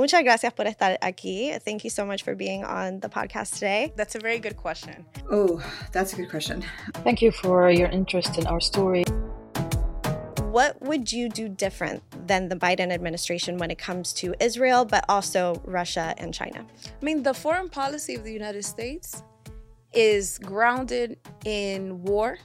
muchas gracias por estar aquí. Thank you so much for being on the podcast today. That's a very good question. Oh, that's a good question. Thank you for your interest in our story. What would you do different than the Biden administration when it comes to Israel, but also Russia and China? I mean, the foreign policy of the United States is grounded in war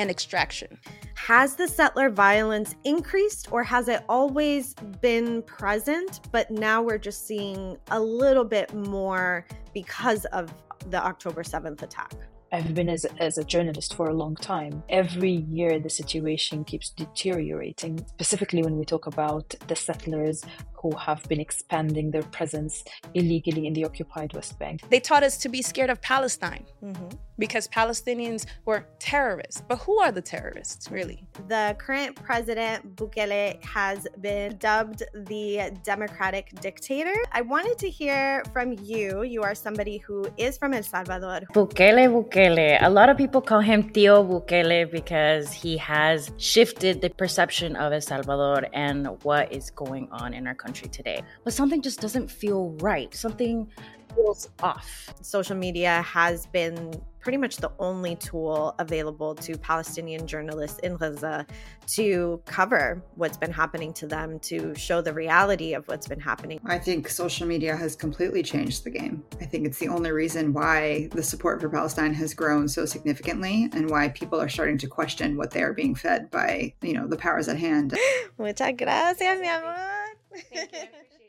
and extraction. Has the settler violence increased or has it always been present, but now we're just seeing a little bit more because of the October 7th attack? I've been as, as a journalist for a long time. Every year, the situation keeps deteriorating, specifically when we talk about the settlers who have been expanding their presence illegally in the occupied West Bank. They taught us to be scared of Palestine mm-hmm. because Palestinians were terrorists. But who are the terrorists, really? The current president, Bukele, has been dubbed the Democratic dictator. I wanted to hear from you. You are somebody who is from El Salvador. Bukele, Bukele. A lot of people call him Tio Bukele because he has shifted the perception of El Salvador and what is going on in our country country today. But something just doesn't feel right. Something feels off. Social media has been pretty much the only tool available to Palestinian journalists in Gaza to cover what's been happening to them, to show the reality of what's been happening. I think social media has completely changed the game. I think it's the only reason why the support for Palestine has grown so significantly and why people are starting to question what they are being fed by, you know, the powers at hand. Muchas gracias, mi amor. Thank you.